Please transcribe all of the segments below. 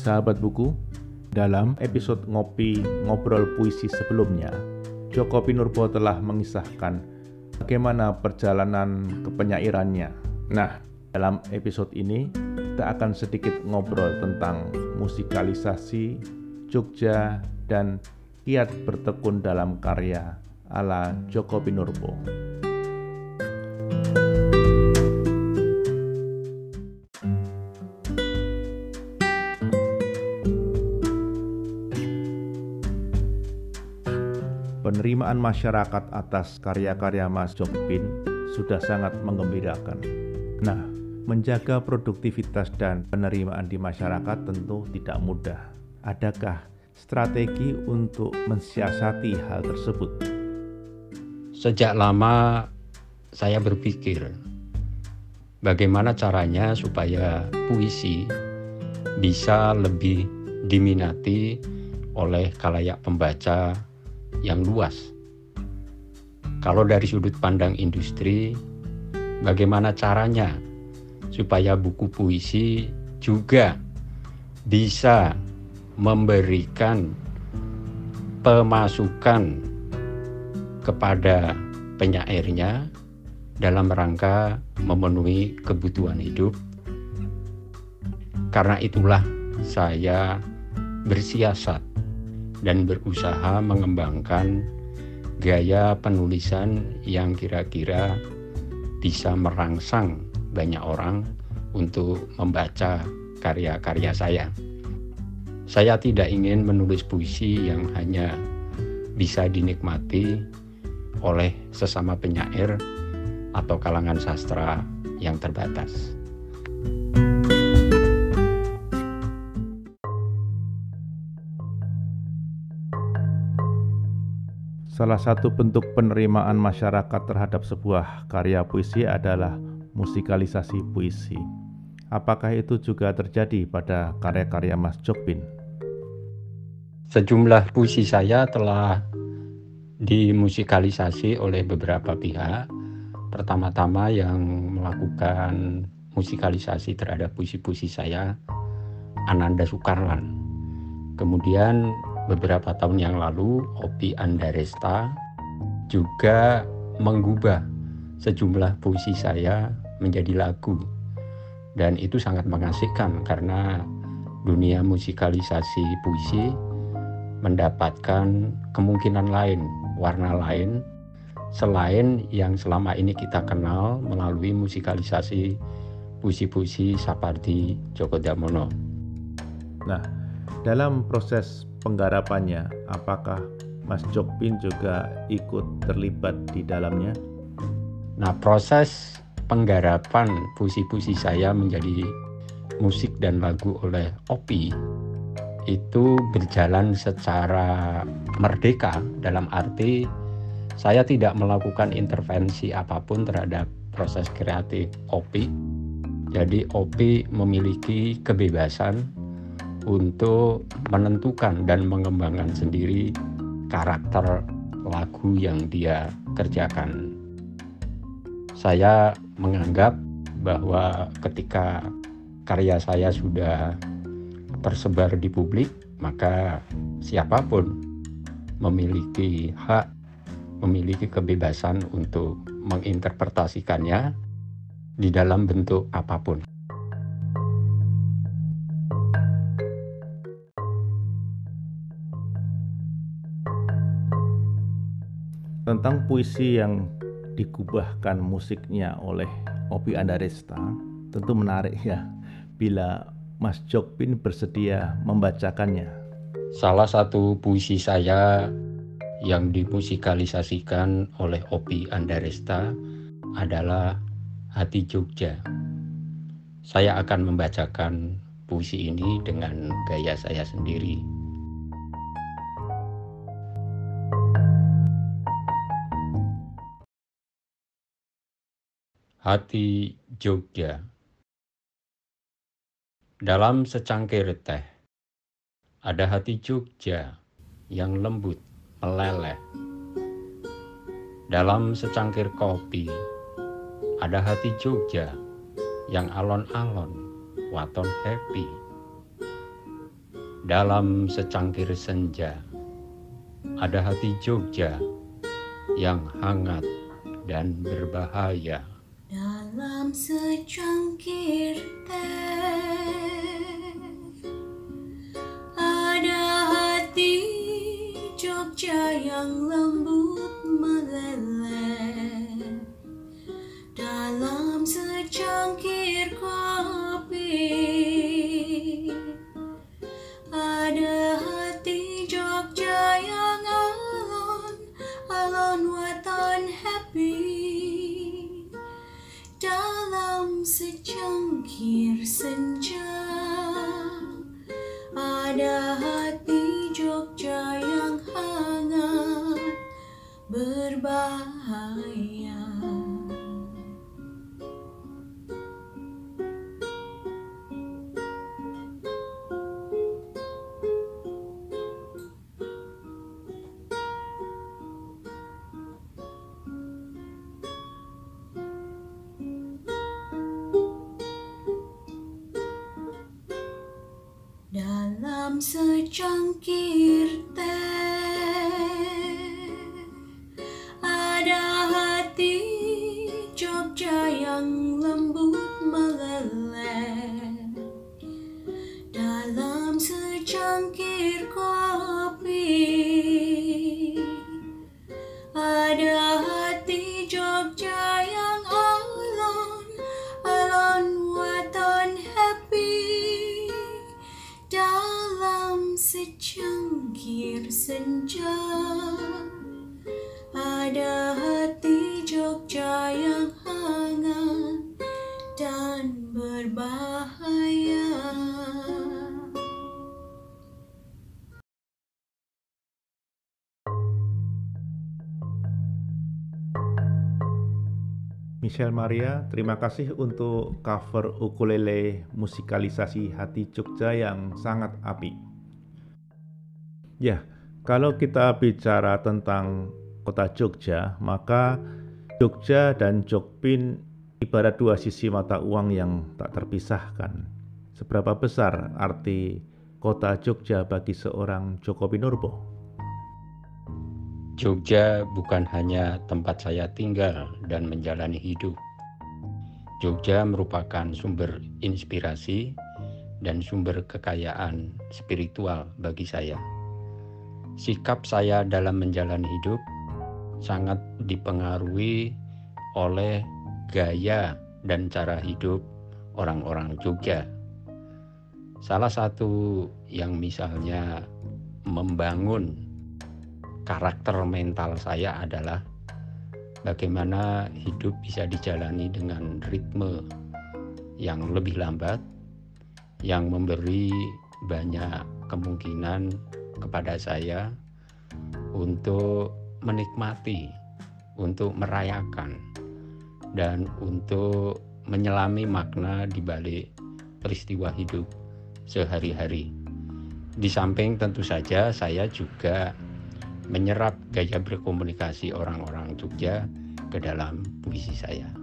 Sahabat buku, dalam episode Ngopi Ngobrol Puisi sebelumnya, Joko Pinurbo telah mengisahkan bagaimana perjalanan kepenyairannya. Nah, dalam episode ini kita akan sedikit ngobrol tentang musikalisasi Jogja dan kiat bertekun dalam karya ala Joko Pinurbo. Penerimaan masyarakat atas karya-karya Mas Jokpin sudah sangat menggembirakan. Nah, menjaga produktivitas dan penerimaan di masyarakat tentu tidak mudah. Adakah strategi untuk mensiasati hal tersebut? Sejak lama saya berpikir bagaimana caranya supaya puisi bisa lebih diminati oleh kalayak pembaca yang luas. Kalau dari sudut pandang industri, bagaimana caranya supaya buku puisi juga bisa memberikan pemasukan kepada penyairnya dalam rangka memenuhi kebutuhan hidup. Karena itulah saya bersiasat dan berusaha mengembangkan gaya penulisan yang kira-kira bisa merangsang banyak orang untuk membaca karya-karya saya. Saya tidak ingin menulis puisi yang hanya bisa dinikmati oleh sesama penyair atau kalangan sastra yang terbatas. Salah satu bentuk penerimaan masyarakat terhadap sebuah karya puisi adalah musikalisasi puisi. Apakah itu juga terjadi pada karya-karya Mas Jokpin? Sejumlah puisi saya telah dimusikalisasi oleh beberapa pihak. Pertama-tama yang melakukan musikalisasi terhadap puisi-puisi saya Ananda Sukarlan. Kemudian beberapa tahun yang lalu Opi Andaresta juga mengubah sejumlah puisi saya menjadi lagu dan itu sangat mengasihkan karena dunia musikalisasi puisi mendapatkan kemungkinan lain, warna lain selain yang selama ini kita kenal melalui musikalisasi puisi-puisi Sapardi Djoko Damono. Nah, dalam proses penggarapannya, apakah Mas Jokpin juga ikut terlibat di dalamnya? Nah, proses penggarapan puisi-puisi saya menjadi musik dan lagu oleh Opi itu berjalan secara merdeka dalam arti saya tidak melakukan intervensi apa pun terhadap proses kreatif Opi. Jadi Opi memiliki kebebasan untuk menentukan dan mengembangkan sendiri karakter lagu yang dia kerjakan. Saya menganggap bahwa ketika karya saya sudah tersebar di publik, maka siapa pun memiliki hak, memiliki kebebasan untuk menginterpretasikannya di dalam bentuk apa pun. Tentang puisi yang dikubahkan musiknya oleh Opi Andaresta tentu menarik ya bila Mas Jokpin bersedia membacakannya. Salah satu puisi saya yang dimusikalisasikan oleh Opi Andaresta adalah Hati Jogja. Saya akan membacakan puisi ini dengan gaya saya sendiri. Hati Jogja. Dalam secangkir teh Ada hati Jogja yang lembut meleleh. Dalam secangkir kopi Ada hati Jogja yang alon-alon waton happy. Dalam secangkir senja, ada hati Jogja yang hangat dan berbahaya. Dalam secangkir teh ada hati Jogja yang lembut meleleh. Dalam secangkir kopi ada secangkir senja Dalam secangkir teh senja ada hati Jogja yang hangat dan berbahaya. Michelle Maria, terima kasih untuk cover ukulele musikalisasi Hati Jogja yang sangat api. Ya, kalau kita bicara tentang kota Jogja, maka Jogja dan Jogpin ibarat dua sisi mata uang yang tak terpisahkan. Seberapa besar arti kota Jogja bagi seorang Joko Pinurbo? Jogja bukan hanya tempat saya tinggal dan menjalani hidup. Jogja merupakan sumber inspirasi dan sumber kekayaan spiritual bagi saya. Sikap saya dalam menjalani hidup sangat dipengaruhi oleh gaya dan cara hidup orang-orang Jogja. Salah satu yang misalnya membangun karakter mental saya adalah bagaimana hidup bisa dijalani dengan ritme yang lebih lambat, yang memberi banyak kemungkinan kepada saya untuk menikmati, untuk merayakan, dan untuk menyelami makna di balik peristiwa hidup sehari-hari. Di samping tentu saja saya juga menyerap gaya berkomunikasi orang-orang Jogja ke dalam puisi saya.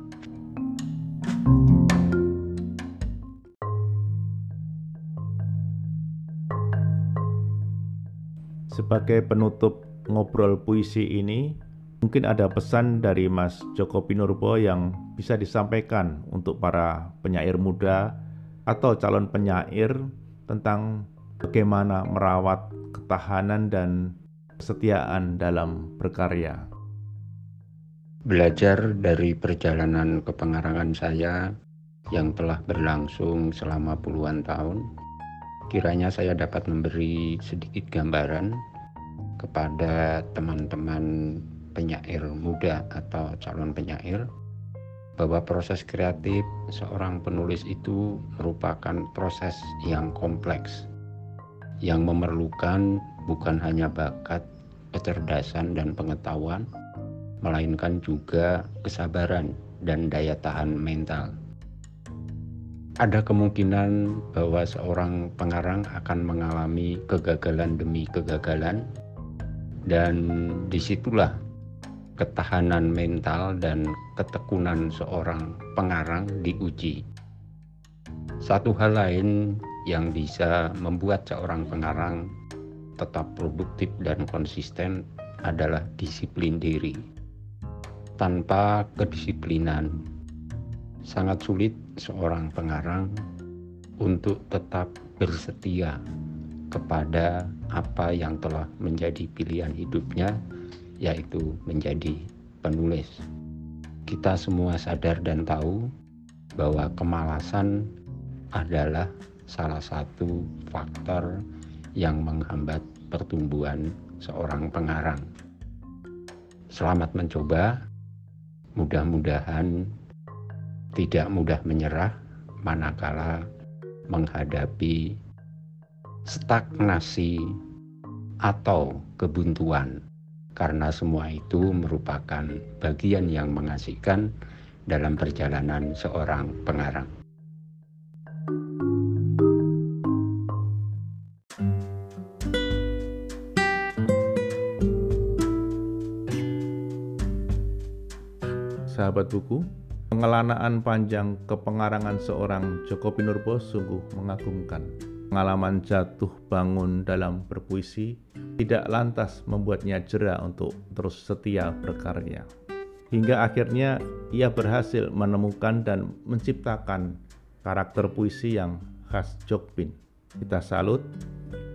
Sebagai penutup ngobrol puisi ini, mungkin ada pesan dari Mas Joko Pinurbo yang bisa disampaikan untuk para penyair muda atau calon penyair tentang bagaimana merawat ketahanan dan kesetiaan dalam berkarya. Belajar dari perjalanan kepengarangan saya yang telah berlangsung selama puluhan tahun, kiranya saya dapat memberi sedikit gambaran kepada teman-teman penyair muda atau calon penyair bahwa proses kreatif seorang penulis itu merupakan proses yang kompleks yang memerlukan bukan hanya bakat, kecerdasan, dan pengetahuan, melainkan juga kesabaran dan daya tahan mental. Ada kemungkinan bahwa seorang pengarang akan mengalami kegagalan demi kegagalan, dan di situlah ketahanan mental dan ketekunan seorang pengarang diuji. Satu hal lain yang bisa membuat seorang pengarang tetap produktif dan konsisten adalah disiplin diri. Tanpa kedisiplinan, sangat sulit seorang pengarang untuk tetap bersetia kepada apa yang telah menjadi pilihan hidupnya, yaitu menjadi penulis. Kita semua sadar dan tahu bahwa kemalasan adalah salah satu faktor yang menghambat pertumbuhan seorang pengarang. Selamat mencoba, mudah-mudahan tidak mudah menyerah manakala menghadapi stagnasi atau kebuntuan karena semua itu merupakan bagian yang mengasihkan dalam perjalanan seorang pengarang. Sahabat buku, pengelanaan panjang kepengarangan seorang Joko Pinurbo sungguh mengagumkan. Pengalaman jatuh bangun dalam berpuisi tidak lantas membuatnya jera untuk terus setia berkarya. Hingga akhirnya ia berhasil menemukan dan menciptakan karakter puisi yang khas Jokpin. Kita salut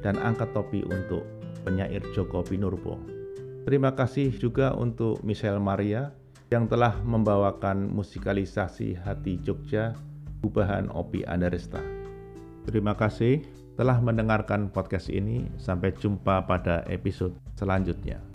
dan angkat topi untuk penyair Joko Pinurbo. Terima kasih juga untuk Michelle Maria yang telah membawakan musikalisasi Hati Jogja, Ubahan Opi Andaresta. Terima kasih telah mendengarkan podcast ini. Sampai jumpa pada episode selanjutnya.